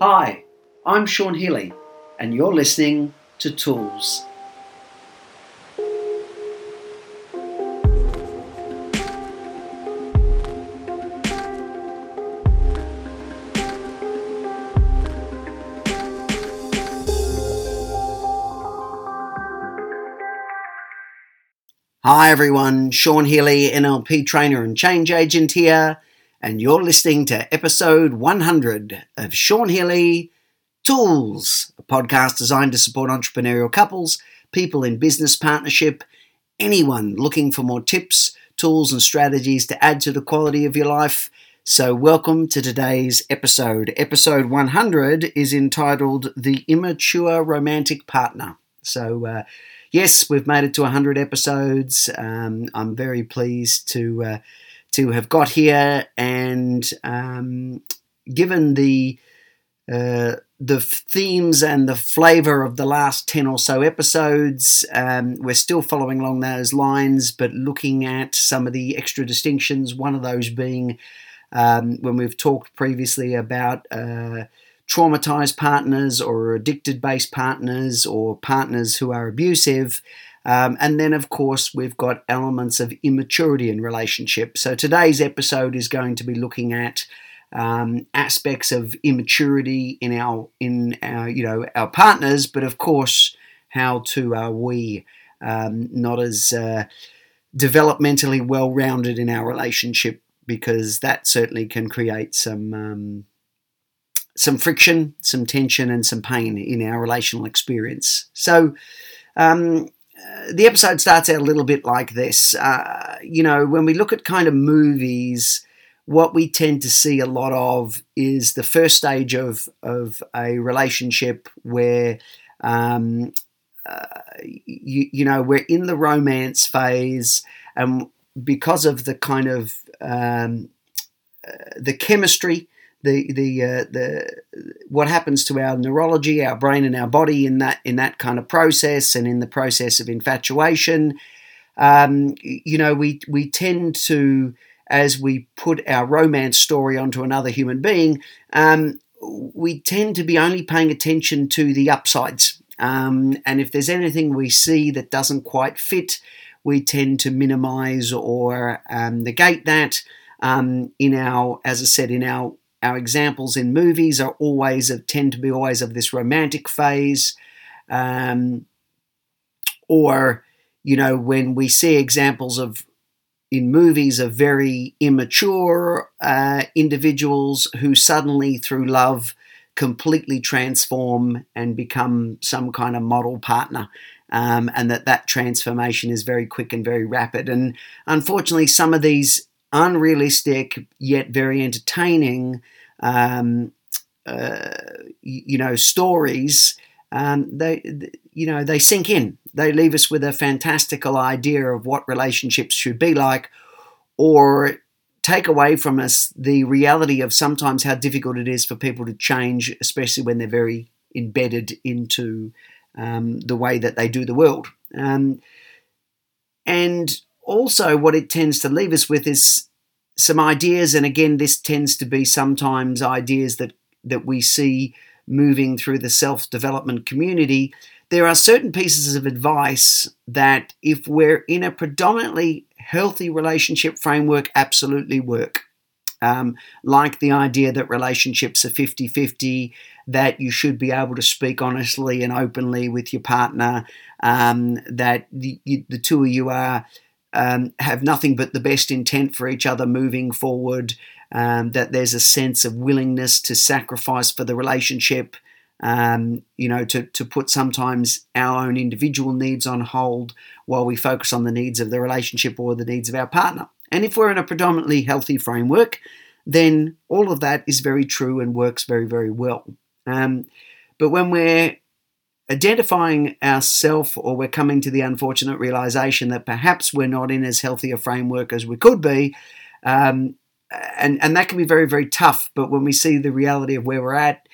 Hi, I'm Sean Healy, and you're listening to Tools. Hi everyone, Sean Healy, NLP trainer and change agent here, and you're listening to episode 100 of Sean Healy Tools, a podcast designed to support entrepreneurial couples, people in business partnership, anyone looking for more tips, tools, and strategies to add to the quality of your life. So, welcome to today's episode. Episode 100 is entitled The Immature Romantic Partner. So, uh, yes, we've made it to 100 episodes. Um, I'm very pleased to uh, to have got here, and um, given the uh, the themes and the flavour of the last 10 or so episodes, um, we're still following along those lines, but looking at some of the extra distinctions. One of those being um, when we've talked previously about uh, traumatized partners or addicted based partners or partners who are abusive. Um, and then, of course, we've got elements of immaturity in relationships. So today's episode is going to be looking at um, aspects of immaturity in our in our you know our partners, but of course, how to are we um, not as uh, developmentally well rounded in our relationship because that certainly can create some um, some friction, some tension, and some pain in our relational experience. So, um, uh, the episode starts out a little bit like this. Uh, you know, when we look at kind of movies, what we tend to see a lot of is the first stage of, of a relationship where, um, uh, you, you know, we're in the romance phase, and because of the kind of um, uh, the chemistry the the uh, the what happens to our neurology, our brain, and our body in that in that kind of process, and in the process of infatuation. Um, you know, we we tend to as we put our romance story onto another human being, um, we tend to be only paying attention to the upsides. Um, and if there's anything we see that doesn't quite fit, we tend to minimize or um, negate that. Um, in our, as I said, in our our examples in movies are always of tend to be always of this romantic phase, um, or you know when we see examples of in movies of very immature uh, individuals who suddenly through love completely transform and become some kind of model partner. Um, and that that transformation is very quick and very rapid. And unfortunately, some of these unrealistic yet very entertaining, um, uh, you know, stories. Um, they, you know, they sink in. They leave us with a fantastical idea of what relationships should be like, or take away from us the reality of sometimes how difficult it is for people to change, especially when they're very embedded into um, the way that they do the world. Um, and also, what it tends to leave us with is some ideas, and again, this tends to be sometimes ideas that that we see moving through the self development community. There are certain pieces of advice that, if we're in a predominantly healthy relationship framework, absolutely work. Um, like the idea that relationships are 50 50, that you should be able to speak honestly and openly with your partner, um, that the, the two of you are um, have nothing but the best intent for each other moving forward, um, that there's a sense of willingness to sacrifice for the relationship, um, you know, to, to put sometimes our own individual needs on hold while we focus on the needs of the relationship or the needs of our partner. And if we're in a predominantly healthy framework, then all of that is very true and works very, very well. Um, but when we're identifying ourself or we're coming to the unfortunate realization that perhaps we're not in as healthy a framework as we could be um, and and that can be very very tough. But when we see the reality of where we're at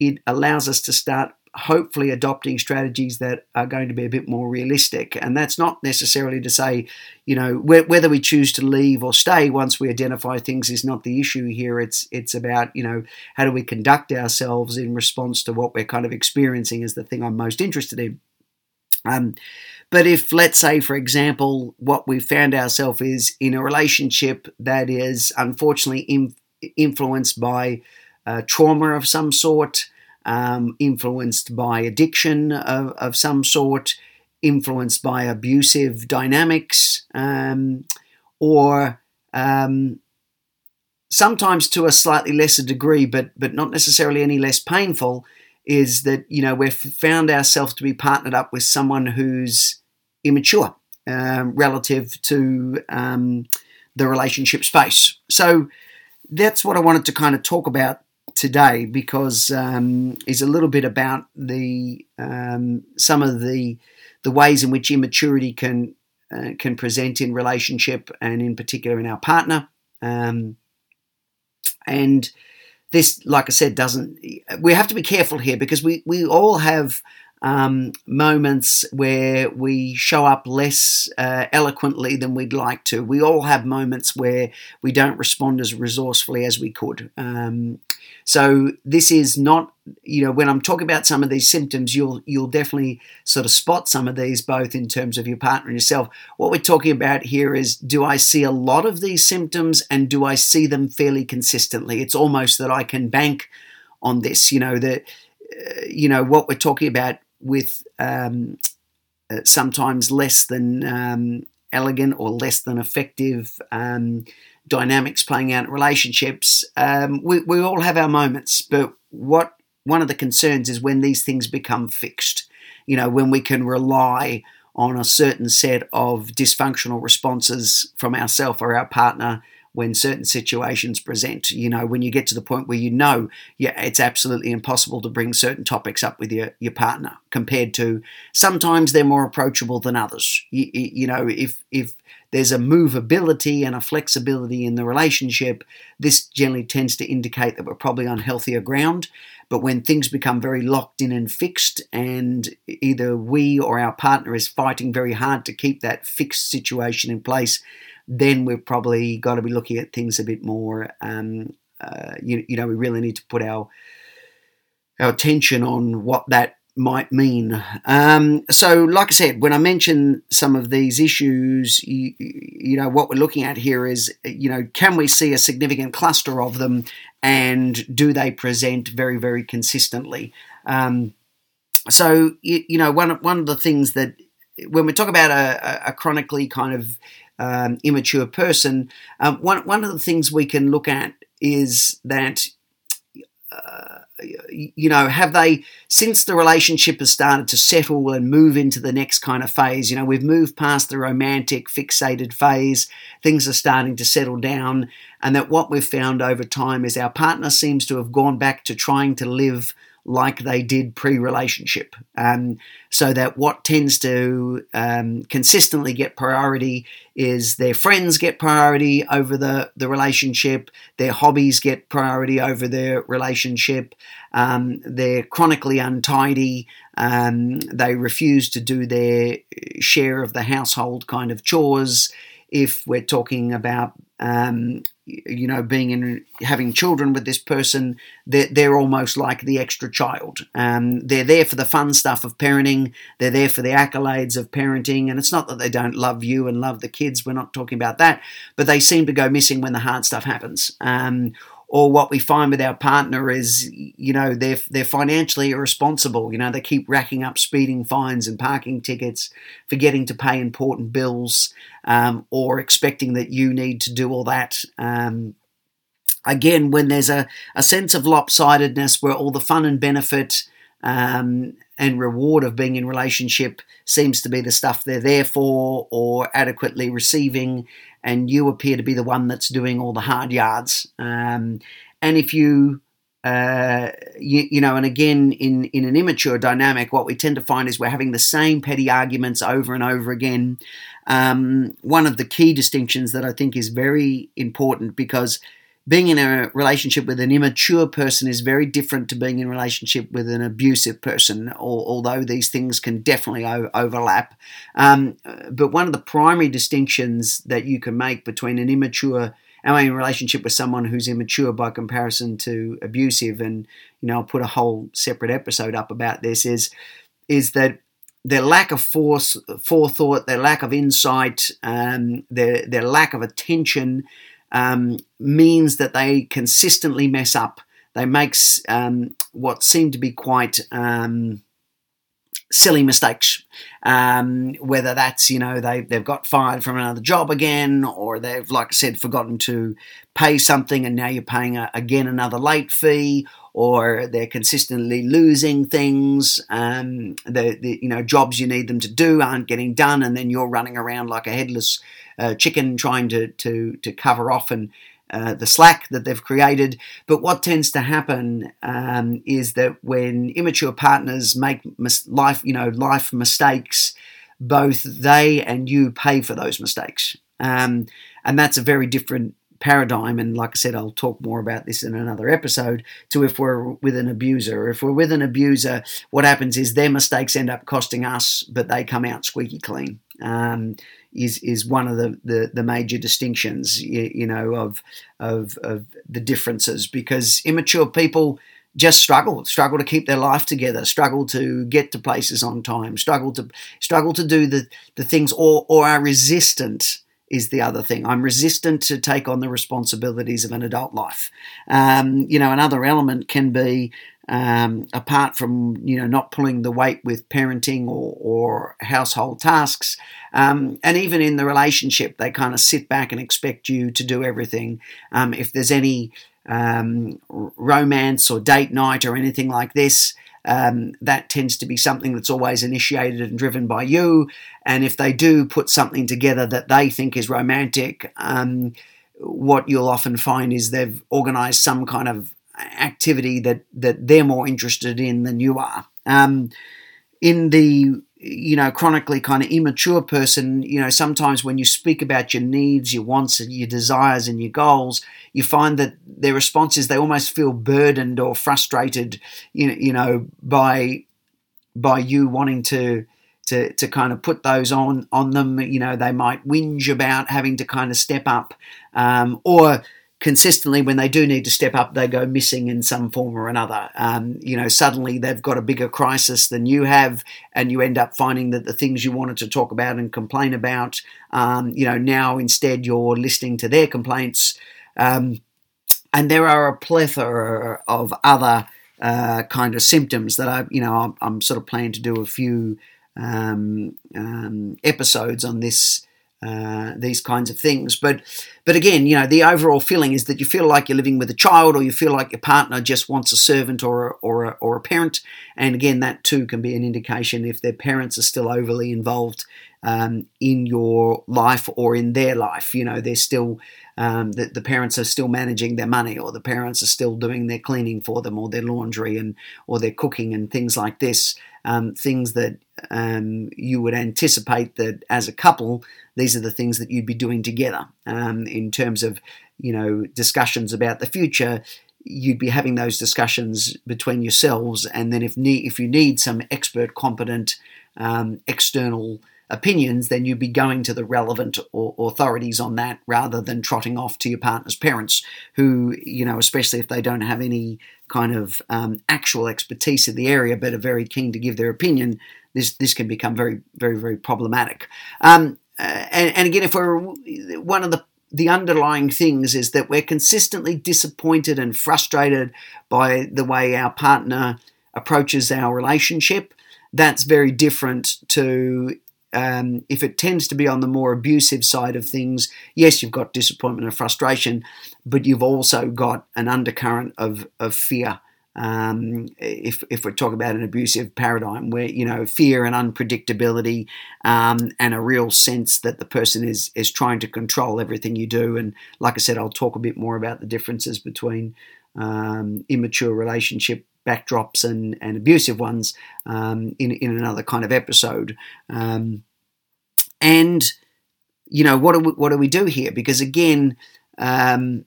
it allows us to start hopefully adopting strategies that are going to be a bit more realistic. And that's not necessarily to say, you know, whether we choose to leave or stay once we identify things is not the issue here. It's it's about you know how do we conduct ourselves in response to what we're kind of experiencing is the thing I'm most interested in. Um, but if, let's say, for example, what we found ourselves is in a relationship that is unfortunately in, influenced by uh, trauma of some sort, um, influenced by addiction of, of, some sort, influenced by abusive dynamics, um, or um, sometimes to a slightly lesser degree, but but not necessarily any less painful, is that you know we've found ourselves to be partnered up with someone who's immature um, relative to um, the relationship space. So that's what I wanted to kind of talk about today because um, is a little bit about the um, some of the the ways in which immaturity can uh, can present in relationship and in particular in our partner um, and this like i said doesn't we have to be careful here because we we all have um, moments where we show up less uh, eloquently than we'd like to. We all have moments where we don't respond as resourcefully as we could. Um, so this is not, you know, when I'm talking about some of these symptoms, you'll you'll definitely sort of spot some of these both in terms of your partner and yourself. What we're talking about here is, do I see a lot of these symptoms and do I see them fairly consistently? It's almost that I can bank on this. You know that. Uh, you know what we're talking about with um, uh, sometimes less than um, elegant or less than effective um, dynamics playing out in relationships. Um, we, we all have our moments, but what one of the concerns is when these things become fixed. You know, when we can rely on a certain set of dysfunctional responses from ourself or our partner when certain situations present. You know, when you get to the point where you know, yeah, it's absolutely impossible to bring certain topics up with your, your partner compared to sometimes they're more approachable than others. You, you know, if, if there's a movability and a flexibility in the relationship, this generally tends to indicate that we're probably on healthier ground. But when things become very locked in and fixed, and either we or our partner is fighting very hard to keep that fixed situation in place, then we've probably got to be looking at things a bit more. Um, uh, you, you know, we really need to put our our attention on what that might mean. Um, so, like I said, when I mention some of these issues, you, you, know, what we're looking at here is, you know, can we see a significant cluster of them and do they present very, very consistently? Um, so, you, you, know, one, one of the things that when we talk about a, a chronically kind of um, immature person, um, one, one of the things we can look at is that, uh, you know, have they, since the relationship has started to settle and move into the next kind of phase, you know, we've moved past the romantic, fixated phase, things are starting to settle down, and that what we've found over time is our partner seems to have gone back to trying to live like they did pre relationship. Um, so that what tends to um, consistently get priority is their friends get priority over the, the relationship, their hobbies get priority over their relationship, um, they're chronically untidy, um, they refuse to do their share of the household kind of chores. If we're talking about um, you know, being in having children with this person, they're, they're almost like the extra child. Um, they're there for the fun stuff of parenting. They're there for the accolades of parenting. And it's not that they don't love you and love the kids. We're not talking about that. But they seem to go missing when the hard stuff happens. Um, or what we find with our partner is, you know, they're they're financially irresponsible. You know, they keep racking up speeding fines and parking tickets, forgetting to pay important bills, um, or expecting that you need to do all that. Um, again, when there's a, a sense of lopsidedness where all the fun and benefit um, and reward of being in relationship seems to be the stuff they're there for or adequately receiving and you appear to be the one that's doing all the hard yards. Um, and if you, uh, you, you, know, and again, in, in an immature dynamic, what we tend to find is we're having the same petty arguments over and over again. Um, one of the key distinctions that I think is very important because being in a relationship with an immature person is very different to being in a relationship with an abusive person, although these things can definitely overlap. Um, but one of the primary distinctions that you can make between an immature am I in a relationship with someone who's immature by comparison to abusive? And you know, I'll put a whole separate episode up about this. Is is that their lack of force, forethought, their lack of insight, um, their their lack of attention um, means that they consistently mess up. They make um, what seem to be quite um, silly mistakes. Um, whether that's, you know, they, they've got fired from another job again, or they've, like I said, forgotten to pay something and now you're paying a, again another late fee, or they're consistently losing things. Um, the, the, you know, jobs you need them to do aren't getting done, and then you're running around like a headless uh, chicken trying to, to, to cover off and uh, the slack that they've created. But what tends to happen um, is that when immature partners make mis- life, you know, life mistakes, both they and you pay for those mistakes, um, and that's a very different paradigm. And like I said, I'll talk more about this in another episode. To if we're with an abuser, if we're with an abuser, what happens is their mistakes end up costing us, but they come out squeaky clean. Um, is is one of the, the, the major distinctions, you, you, know, of, of of the differences because immature people just struggle, struggle to keep their life together, struggle to get to places on time, struggle to struggle to do the, the things or or are resistant is the other thing. I'm resistant to take on the responsibilities of an adult life. Um, you know, another element can be um, apart from you know not pulling the weight with parenting or, or household tasks, um, and even in the relationship, they kind of sit back and expect you to do everything. Um, if there's any um, romance or date night or anything like this, um, that tends to be something that's always initiated and driven by you. And if they do put something together that they think is romantic, um, what you'll often find is they've organized some kind of activity that that they're more interested in than you are. Um, in the you know chronically kind of immature person you know sometimes when you speak about your needs your wants and your desires and your goals you find that their response is they almost feel burdened or frustrated you know, by by you wanting to to, to kind of put those on on them. You know they might whinge about having to kind of step up um, or consistently when they do need to step up, they go missing in some form or another. Um, you know, suddenly they've got a bigger crisis than you have, and you end up finding that the things you wanted to talk about and complain about, um, you know, now instead you're listening to their complaints. Um, and there are a plethora of other uh, kind of symptoms that I, you know, I'm, I'm, sort of planning to do a few um, um, episodes on this uh, these kinds of things. But but again, you know, the overall feeling is that you feel like you're living with a child, or you feel like your partner just wants a servant or a, or a, or a parent. And again, that too can be an indication if their parents are still overly involved um, in your life or in their life. You know, they're still um, the, the parents are still managing their money, or the parents are still doing their cleaning for them, or their laundry and or their cooking and things like this. Um, things that um, you would anticipate that as a couple these are the things that you'd be doing together. Um, in terms of you know discussions about the future you'd be having those discussions between yourselves. And then if need if you need some expert competent um, external opinions then you'd be going to the relevant authorities on that rather than trotting off to your partner's parents who you know especially if they don't have any kind of um, actual expertise in the area but are very keen to give their opinion this this can become very very very problematic um, uh, and, and again, if we're one of the the underlying things is that we're consistently disappointed and frustrated by the way our partner approaches our relationship. That's very different to um, if it tends to be on the more abusive side of things. Yes, you've got disappointment and frustration, but you've also got an undercurrent of, of fear um, if, if we're talking about an abusive paradigm where you know fear and unpredictability um, and a real sense that the person is is trying to control everything you do and like I said I'll talk a bit more about the differences between um, immature relationship backdrops and, and abusive ones um, in, in another kind of episode. Um, and you know what do we, what do we do here? Because again um,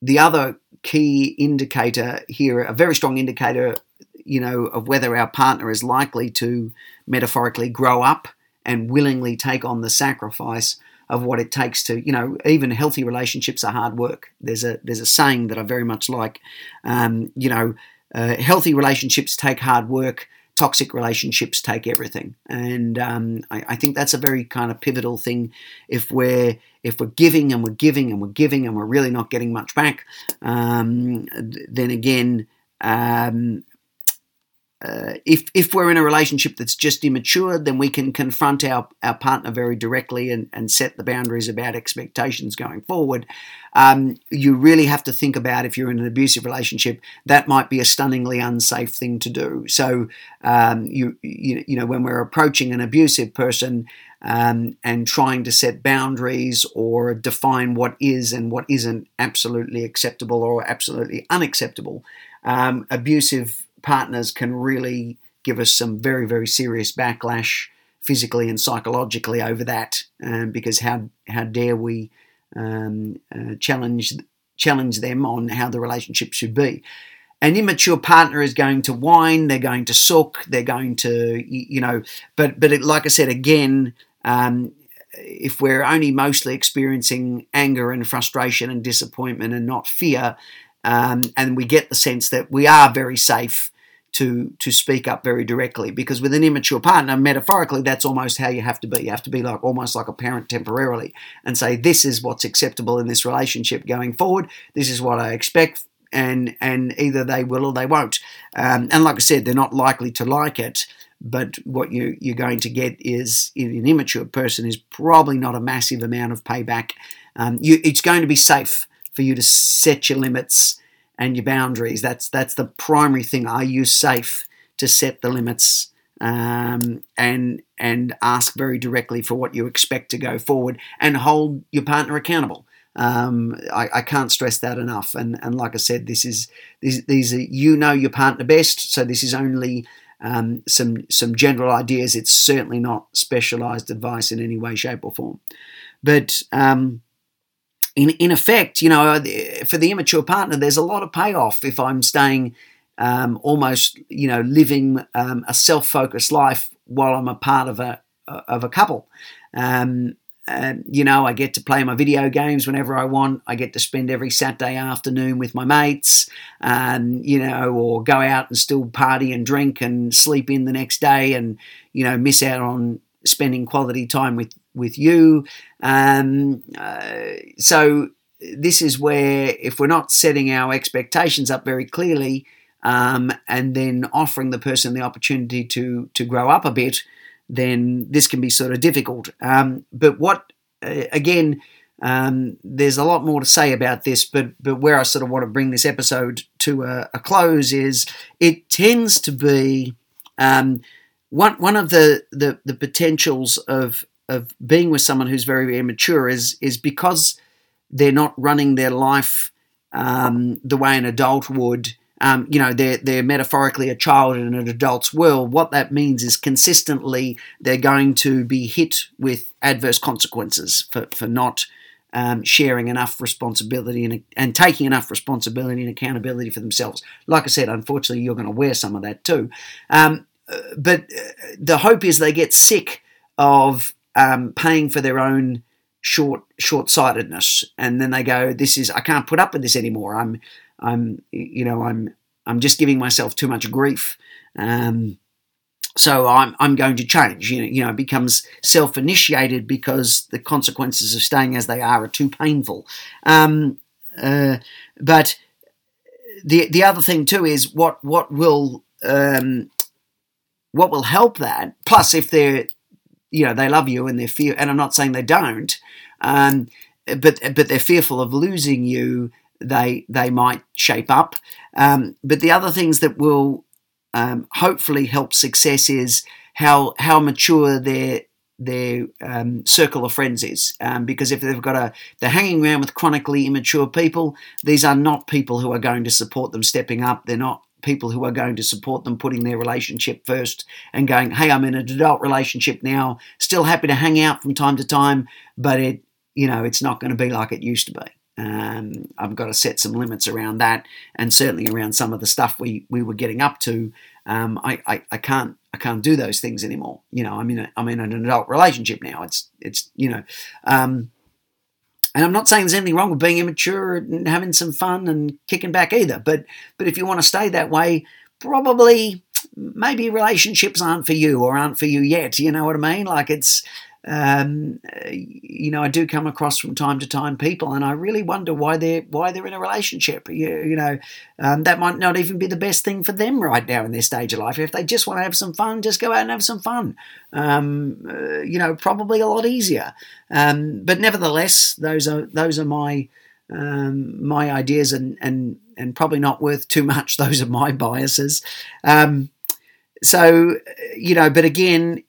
the other key indicator here, a very strong indicator, you know, of whether our partner is likely to metaphorically grow up and willingly take on the sacrifice of what it takes to, you know, even healthy relationships are hard work. There's a there's a saying that I very much like, um, you know, uh, healthy relationships take hard work. Toxic relationships take everything, and um, I, I think that's a very kind of pivotal thing. If we're if we're giving and we're giving and we're giving and we're really not getting much back, um, then again, um, uh, if if we're in a relationship that's just immature, then we can confront our, our partner very directly and, and set the boundaries about expectations going forward. Um, you really have to think about if you're in an abusive relationship, that might be a stunningly unsafe thing to do. So um, you, you you know when we're approaching an abusive person um, and trying to set boundaries or define what is and what isn't absolutely acceptable or absolutely unacceptable, um, abusive partners can really give us some very, very serious backlash physically and psychologically over that um, because how, how dare we um, uh, challenge, challenge them on how the relationship should be. An immature partner is going to whine, they're going to sook, they're going to, you know, but, but it, like I said, again, um, if we're only mostly experiencing anger and frustration and disappointment and not fear, um, and we get the sense that we are very safe to to speak up very directly because with an immature partner metaphorically that's almost how you have to be. You have to be like almost like a parent temporarily and say this is what's acceptable in this relationship going forward. This is what i expect and and either they will or they won't. Um, and like i said they're not likely to like it but what you, you're going to get is an immature person is probably not a massive amount of payback. Um, you, it's going to be safe for you to set your limits and your boundaries. That's that's the primary thing. Are you safe to set the limits um, and and ask very directly for what you expect to go forward and hold your partner accountable. Um, I, I, can't stress that enough. And and like I said, this is these these are you know your partner best. So this is only um, some some general ideas. It's certainly not specialized advice in any way, shape, or form. But um, in in effect, you know, for the immature partner, there's a lot of payoff if I'm staying um, almost, you know, living um, a self-focused life while I'm a part of a of a couple. Um, you know, I get to play my video games whenever I want. I get to spend every Saturday afternoon with my mates, um, you know, or go out and still party and drink and sleep in the next day and, you know, miss out on spending quality time with with you. Um, uh, so this is where if we're not setting our expectations up very clearly um, and then offering the person the opportunity to to grow up a bit, then this can be sort of difficult. Um, but what uh, again? Um, there's a lot more to say about this, but but where I sort of want to bring this episode to a, a close is it tends to be um, one one of the, the the potentials of of being with someone who's very, immature is is because they're not running their life um, the way an adult would. Um, you know, they're they're metaphorically a child in an adult's world. What that means is consistently they're going to be hit with adverse consequences for for not um, sharing enough responsibility and, and taking enough responsibility and accountability for themselves. Like I said, unfortunately, you're going to wear some of that too. Um, but uh, the hope is they get sick of um, paying for their own short short sightedness, and then they go, "This is I can't put up with this anymore. I'm I'm you know I'm I'm just giving myself too much grief." Um, so I'm I'm going to change. You know, you know, it becomes self-initiated because the consequences of staying as they are are too painful. Um, uh, but the the other thing too is what what will um, what will help that. Plus, if they're you know they love you and they're fear and I'm not saying they don't um, but but they're fearful of losing you they they might shape up um, but the other things that will um, hopefully help success is how how mature their their um, circle of friends is um, because if they've got a they're hanging around with chronically immature people these are not people who are going to support them stepping up they're not people who are going to support them putting their relationship first and going, hey, I'm in an adult relationship now, still happy to hang out from time to time, but it, you know, it's not going to be like it used to be. Um, I've got to set some limits around that, and certainly around some of the stuff we, we were getting up to. Um, I, I, I can't I can't do those things anymore. You know, I'm in a, I'm in an adult relationship now. It's it's you know, um, and I'm not saying there's anything wrong with being immature and having some fun and kicking back either. But but if you want to stay that way, probably maybe relationships aren't for you or aren't for you yet. You know what I mean? Like it's um, you know, I do come across from time to time people, and I really wonder why they're why they're in a relationship. You, you know, um, that might not even be the best thing for them right now in their stage of life. If they just want to have some fun, just go out and have some fun. Um, uh, you know, probably a lot easier. Um, but nevertheless, those are those are my um, my ideas, and and and probably not worth too much. Those are my biases. Um, so, you know, but again,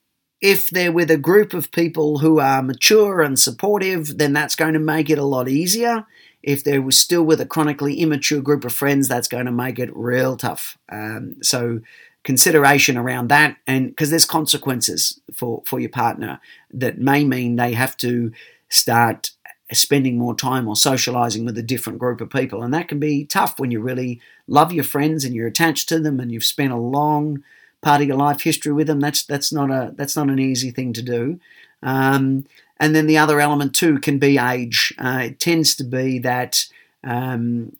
if they're with a group of people who are mature and supportive, then that's going to make it a lot easier. If they're still with a chronically immature group of friends, that's going to make it real tough. Um, so, consideration around that, and because there's consequences for, for your partner that may mean they have to start spending more time or socializing with a different group of people. And that can be tough when you really love your friends and you're attached to them and you've spent a long part of your life history with them. That's that's not a that's not an easy thing to do. Um, and then the other element too can be age. Uh, it tends to be that um,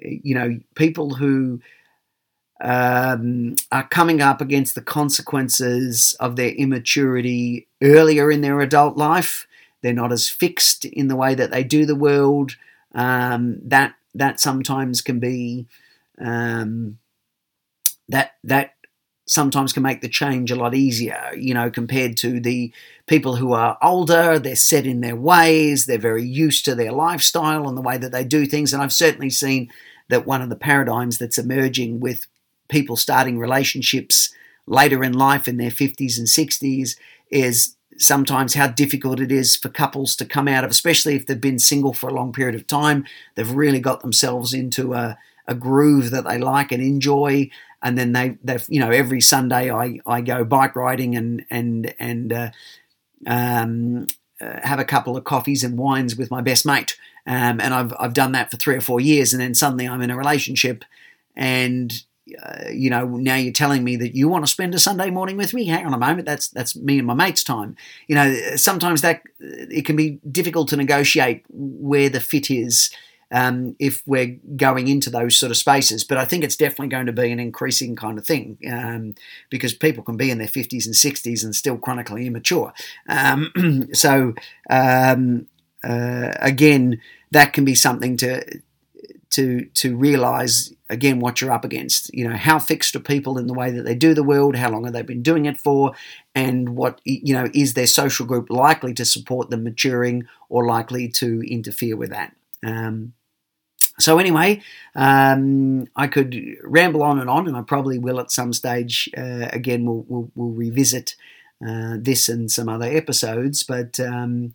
you know people who um, are coming up against the consequences of their immaturity earlier in their adult life. They're not as fixed in the way that they do the world. Um, that that sometimes can be um, that that sometimes can make the change a lot easier, you know, compared to the people who are older. They're set in their ways, they're very used to their lifestyle and the way that they do things. And I've certainly seen that one of the paradigms that's emerging with people starting relationships later in life in their 50s and 60s is sometimes how difficult it is for couples to come out of, especially if they've been single for a long period of time. They've really got themselves into a, a groove that they like and enjoy, and then they they you know every Sunday I, I go bike riding and and and uh, um, uh, have a couple of coffees and wines with my best mate, um, and I've I've done that for three or four years, and then suddenly I'm in a relationship, and uh, you know now you're telling me that you want to spend a Sunday morning with me. Hang on a moment, that's that's me and my mate's time. You know sometimes that it can be difficult to negotiate where the fit is um, if we're going into those sort of spaces. But I think it's definitely going to be an increasing kind of thing um, because people can be in their 50s and 60s and still chronically immature. Um, so, um, uh, again, that can be something to to to realize again what you're up against. You know, how fixed are people in the way that they do the world? How long have they been doing it for? And what you know is their social group likely to support them maturing or likely to interfere with that? Um, so anyway, um, I could ramble on and on, and I probably will at some stage. Uh, again, we'll, we'll, we'll revisit uh, this and some other episodes, but um,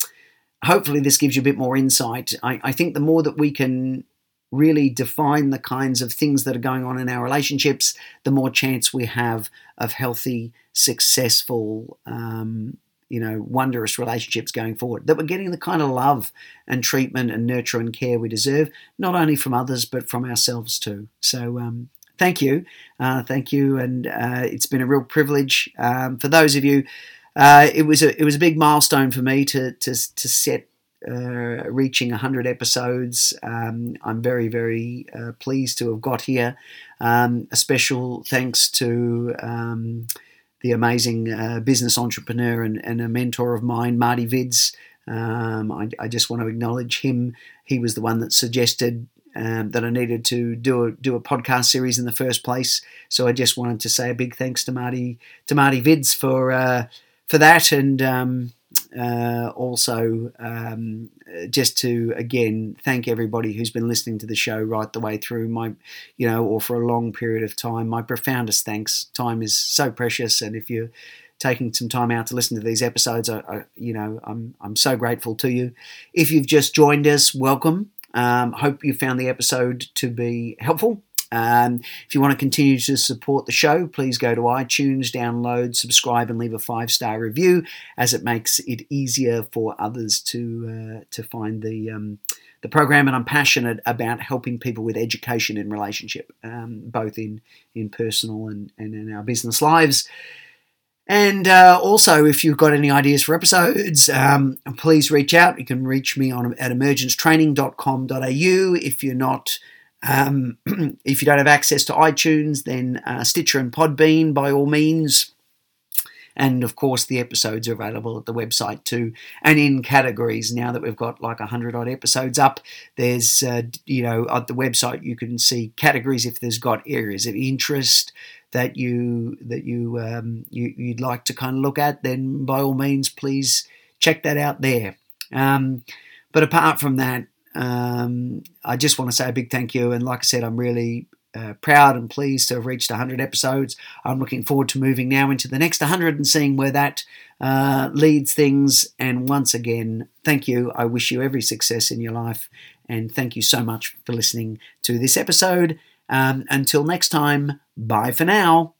hopefully this gives you a bit more insight. I, I, think the more that we can really define the kinds of things that are going on in our relationships, the more chance we have of healthy, successful um, you know, wondrous relationships going forward. That we're getting the kind of love and treatment and nurture and care we deserve, not only from others but from ourselves too. So, um, thank you, uh, thank you, and uh, it's been a real privilege um, for those of you. Uh, it was a it was a big milestone for me to to to set. Uh, reaching 100 episodes. Um, I'm very, very uh, pleased to have got here. Um, a special thanks to um, the amazing uh, business entrepreneur and, and, a mentor of mine, Marty Vids. Um, I, I, just want to acknowledge him. He was the one that suggested um, that I needed to do a do a podcast series in the first place. So I just wanted to say a big thanks to Marty to Marty Vids for uh, for that, and um, uh, also um, just to again thank everybody who's been listening to the show right the way through my you know or for a long period of time. My profoundest thanks. Time is so precious and if you're taking some time out to listen to these episodes I, I you know I'm, I'm so grateful to you. If you've just joined us welcome. Um, hope you found the episode to be helpful um, if you want to continue to support the show, please go to iTunes, download, subscribe, and leave a five star review, as it makes it easier for others to uh, to find the um, the program, and I'm passionate about helping people with education in relationship, um, both in in personal and, and in our business lives. And uh, also, if you've got any ideas for episodes, um, please reach out. You can reach me on at emergencetraining.com.au. If you're not, um, if you don't have access to iTunes, then uh, Stitcher and Podbean, by all means. And of course, the episodes are available at the website too, and in categories. Now that we've got like hundred odd episodes up, there's uh, you know at the website you can see categories if there's got areas of interest that you that you, um, you you'd like to kind of look at. Then by all means, please check that out there. Um, but apart from that, um, I just want to say a big thank you. And like I said, I'm really uh, proud and pleased to have reached 100 episodes. I'm looking forward to moving now into the next 100 and seeing where that uh, leads things. And once again, thank you. I wish you every success in your life. And thank you so much for listening to this episode. Um, until next time, bye for now.